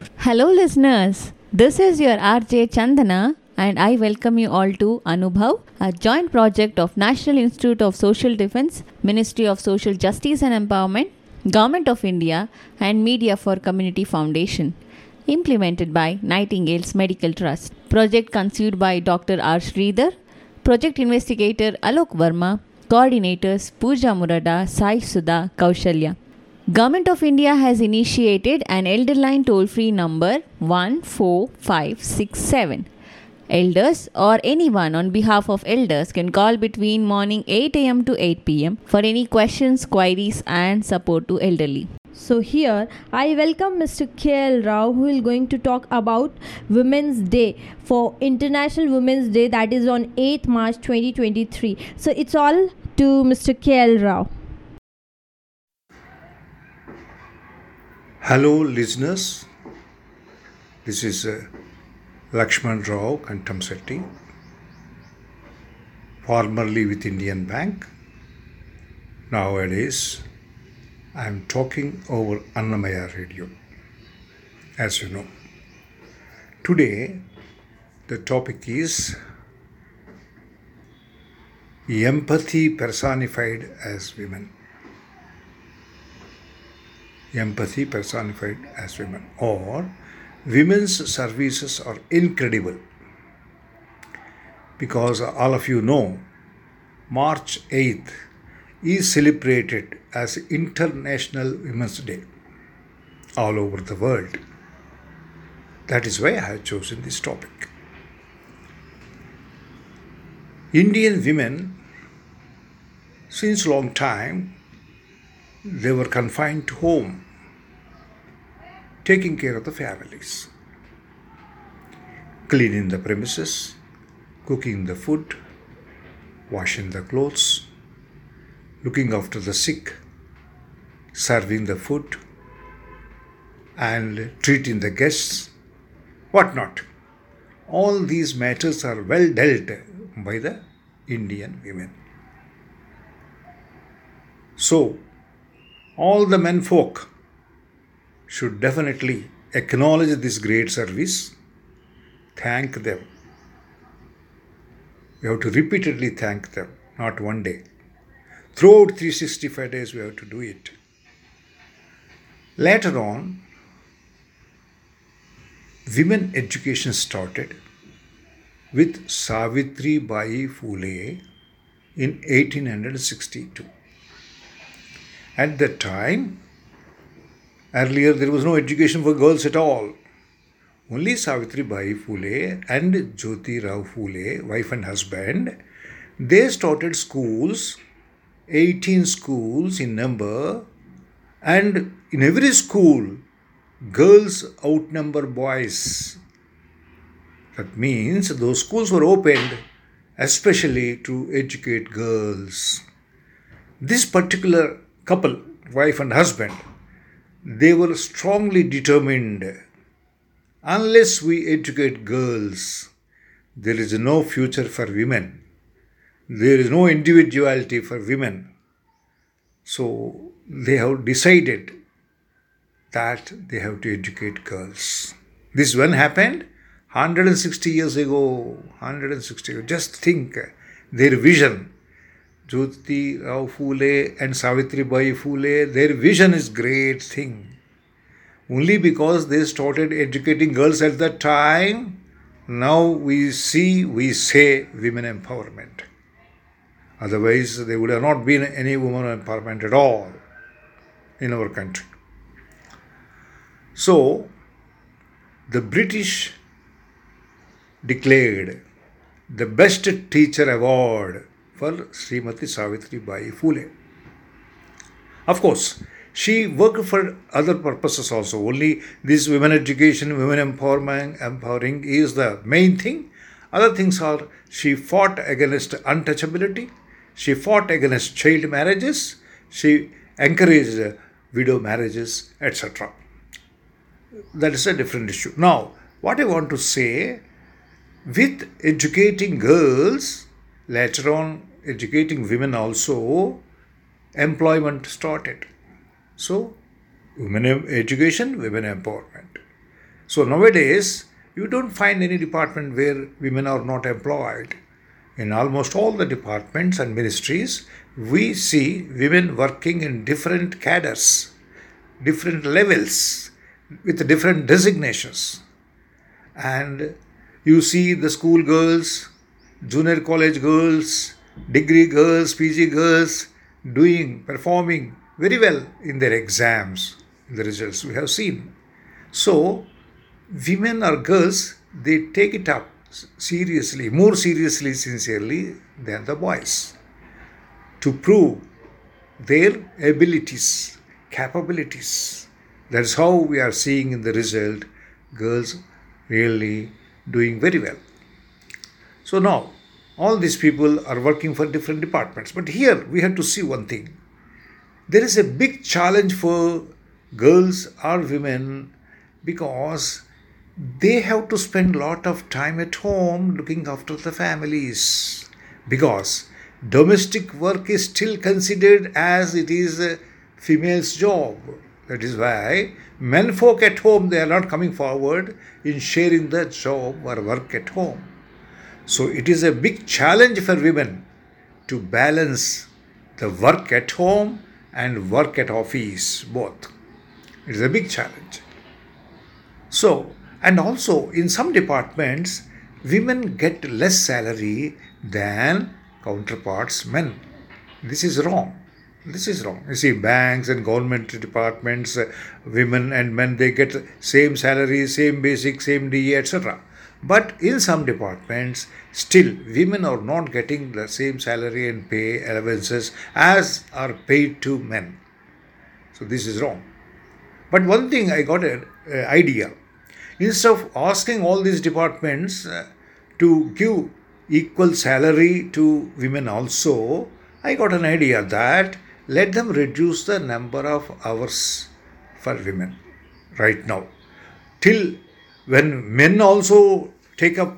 Hello, listeners. This is your RJ Chandana, and I welcome you all to Anubhav, a joint project of National Institute of Social Defense, Ministry of Social Justice and Empowerment, Government of India, and Media for Community Foundation. Implemented by Nightingale's Medical Trust. Project conceived by Dr. R. Sridhar, Project Investigator Alok Verma, Coordinators Pooja Murada, Sai Sudha, Kaushalya. Government of India has initiated an elder line toll free number 14567. Elders or anyone on behalf of elders can call between morning 8 am to 8 pm for any questions, queries and support to elderly. So here I welcome Mr. KL Rao who is going to talk about Women's Day for International Women's Day that is on 8th March 2023. So it's all to Mr. KL Rao. Hello, listeners. This is uh, Lakshman Rao Kantamsetti, formerly with Indian Bank. Nowadays, I am talking over Annamaya Radio, as you know. Today, the topic is empathy personified as women empathy personified as women, or women's services are incredible. Because all of you know, March 8th is celebrated as International Women's Day all over the world. That is why I have chosen this topic. Indian women, since long time, they were confined to home taking care of the families, cleaning the premises, cooking the food, washing the clothes, looking after the sick, serving the food, and treating the guests, whatnot. All these matters are well dealt by the Indian women. So, all the men folk should definitely acknowledge this great service, thank them. We have to repeatedly thank them, not one day. Throughout 365 days, we have to do it. Later on, women education started with Savitri Bai Phule in 1862. At that time, earlier there was no education for girls at all. Only Savitri Bai Phule and Jyoti Rao Phule, wife and husband, they started schools, 18 schools in number, and in every school, girls outnumber boys. That means those schools were opened especially to educate girls. This particular couple, wife and husband, they were strongly determined unless we educate girls, there is no future for women. There is no individuality for women. So they have decided that they have to educate girls. This when happened? 160 years ago. 160 years. Just think their vision. Jyoti Rao Phule and Savitri Bai Phule, their vision is great thing. Only because they started educating girls at that time, now we see, we say women empowerment. Otherwise, there would have not been any women empowerment at all in our country. So, the British declared the best teacher award for Srimati Savitri Bai Phule. Of course, she worked for other purposes also. Only this women education, women empowerment, empowering is the main thing. Other things are she fought against untouchability, she fought against child marriages, she encouraged widow marriages, etc. That is a different issue. Now, what I want to say with educating girls, later on educating women also, employment started. So, women education, women empowerment. So nowadays, you don't find any department where women are not employed. In almost all the departments and ministries, we see women working in different cadres, different levels, with different designations. And you see the school girls, junior college girls, degree girls, PG girls doing, performing very well in their exams, the results we have seen. So, women or girls, they take it up seriously, more seriously, sincerely than the boys to prove their abilities, capabilities. That's how we are seeing in the result girls really doing very well. So now, all these people are working for different departments. But here we have to see one thing. There is a big challenge for girls or women because they have to spend a lot of time at home looking after the families because domestic work is still considered as it is a female's job that is why men folk at home they are not coming forward in sharing the job or work at home so it is a big challenge for women to balance the work at home and work at office both it is a big challenge so, and also in some departments, women get less salary than counterparts men. This is wrong. This is wrong. You see, banks and government departments, uh, women and men, they get same salary, same basic, same DA, etc. But in some departments, still women are not getting the same salary and pay allowances as are paid to men. So this is wrong. But one thing I got an idea. Instead of asking all these departments uh, to give equal salary to women also, I got an idea that let them reduce the number of hours for women right now. Till when men also take up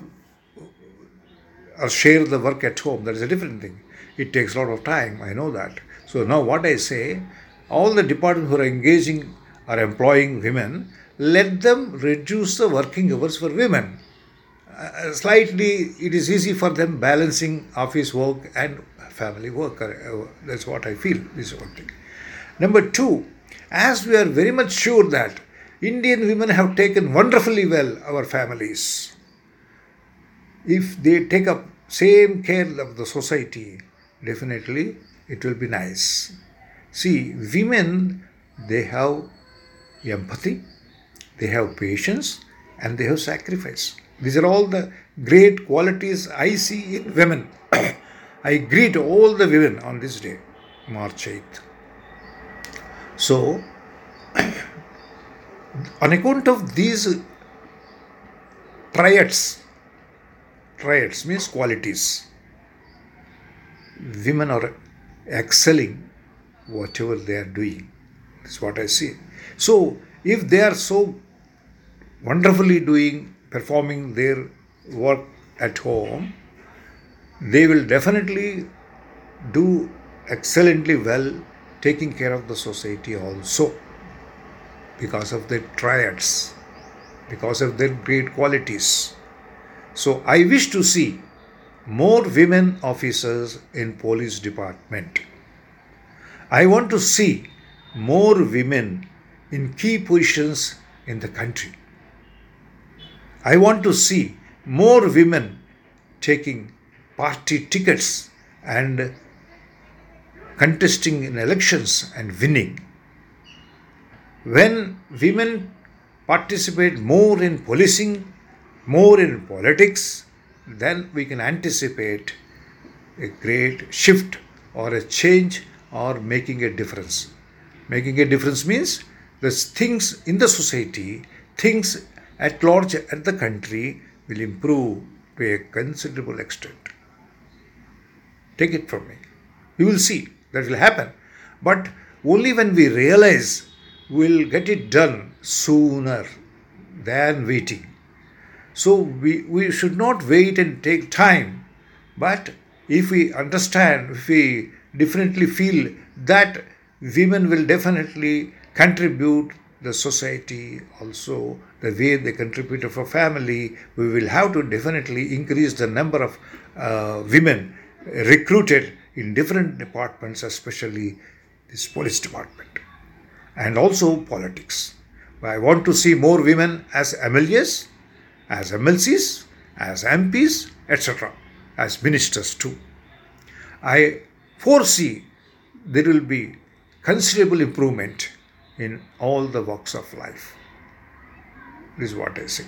or share the work at home, that is a different thing. It takes a lot of time, I know that. So now what I say, all the departments who are engaging or employing women, let them reduce the working hours for women. Uh, slightly, it is easy for them balancing office work and family work. Uh, That's what I feel. This is one thing. Number two, as we are very much sure that Indian women have taken wonderfully well our families, if they take up same care of the society, definitely it will be nice. See, women, they have empathy, they have patience, and they have sacrifice. These are all the great qualities I see in women. I greet all the women on this day, March 8th. So, on account of these triads, triads means qualities, women are excelling whatever they are doing. That's what I see. So, if they are so wonderfully doing, performing their work at home, they will definitely do excellently well taking care of the society also because of their triads, because of their great qualities. So I wish to see more women officers in police department. I want to see more women in key positions in the country. I want to see more women taking party tickets and contesting in elections and winning. When women participate more in policing, more in politics, then we can anticipate a great shift or a change or making a difference. Making a difference means the things in the society, things at large at the country will improve to a considerable extent. Take it from me. You will see that will happen. But only when we realize we'll get it done sooner than waiting. So we, we should not wait and take time. But if we understand, if we definitely feel that women will definitely contribute the society also the way they contribute for family we will have to definitely increase the number of uh, women recruited in different departments especially this police department and also politics i want to see more women as mlas as mlcs as mps etc as ministers too i foresee there will be considerable improvement in all the walks of life. This is what I say.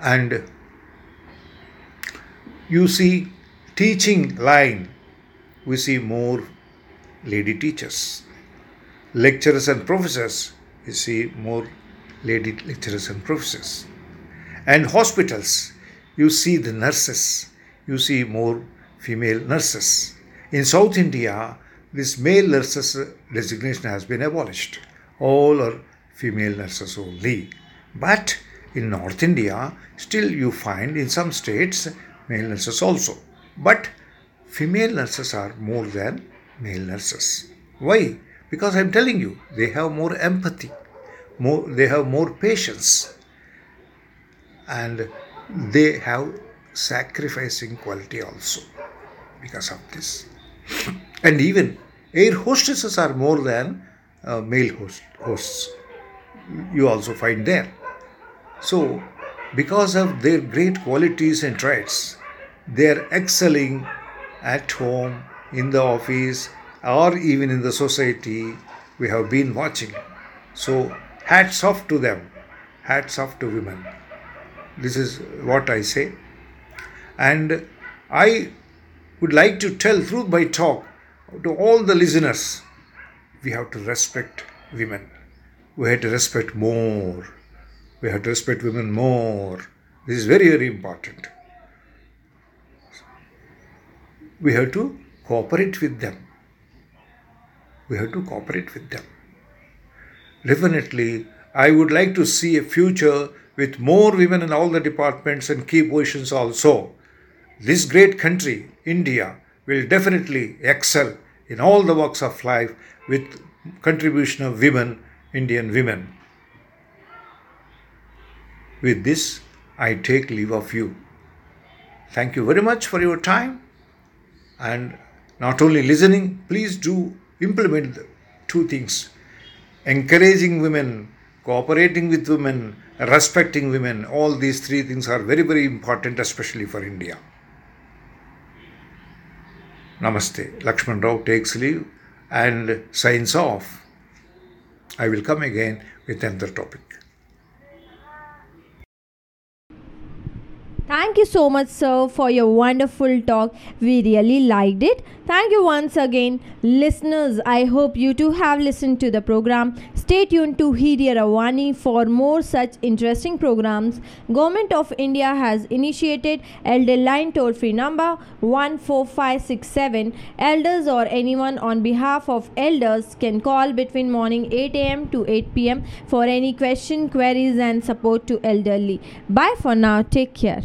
And you see, teaching line, we see more lady teachers. Lecturers and professors, you see more lady lecturers and professors. And hospitals, you see the nurses, you see more female nurses. In South India, this male nurses designation has been abolished. All are female nurses only. But in North India, still you find in some states male nurses also. But female nurses are more than male nurses. Why? Because I'm telling you, they have more empathy, more they have more patience, and they have sacrificing quality also because of this. And even air hostesses are more than uh, male host, hosts. You also find there. So, because of their great qualities and traits, they are excelling at home, in the office, or even in the society. We have been watching. So, hats off to them, hats off to women. This is what I say. And I would like to tell through my talk to all the listeners we have to respect women. We have to respect more. We have to respect women more. This is very, very important. We have to cooperate with them. We have to cooperate with them. Definitely, I would like to see a future with more women in all the departments and key positions also. This great country, India, will definitely excel in all the walks of life with contribution of women, Indian women. With this, I take leave of you. Thank you very much for your time and not only listening, please do implement the two things encouraging women, cooperating with women, respecting women. All these three things are very, very important, especially for India. Namaste. Lakshman Rao takes leave and signs off. I will come again with another topic. Thank you so much, sir, for your wonderful talk. We really liked it. Thank you once again, listeners. I hope you too have listened to the program. Stay tuned to Hiriyara Vani for more such interesting programs. Government of India has initiated Elder Line toll free number 14567. Elders or anyone on behalf of elders can call between morning 8 am to 8 pm for any question, queries, and support to elderly. Bye for now. Take care.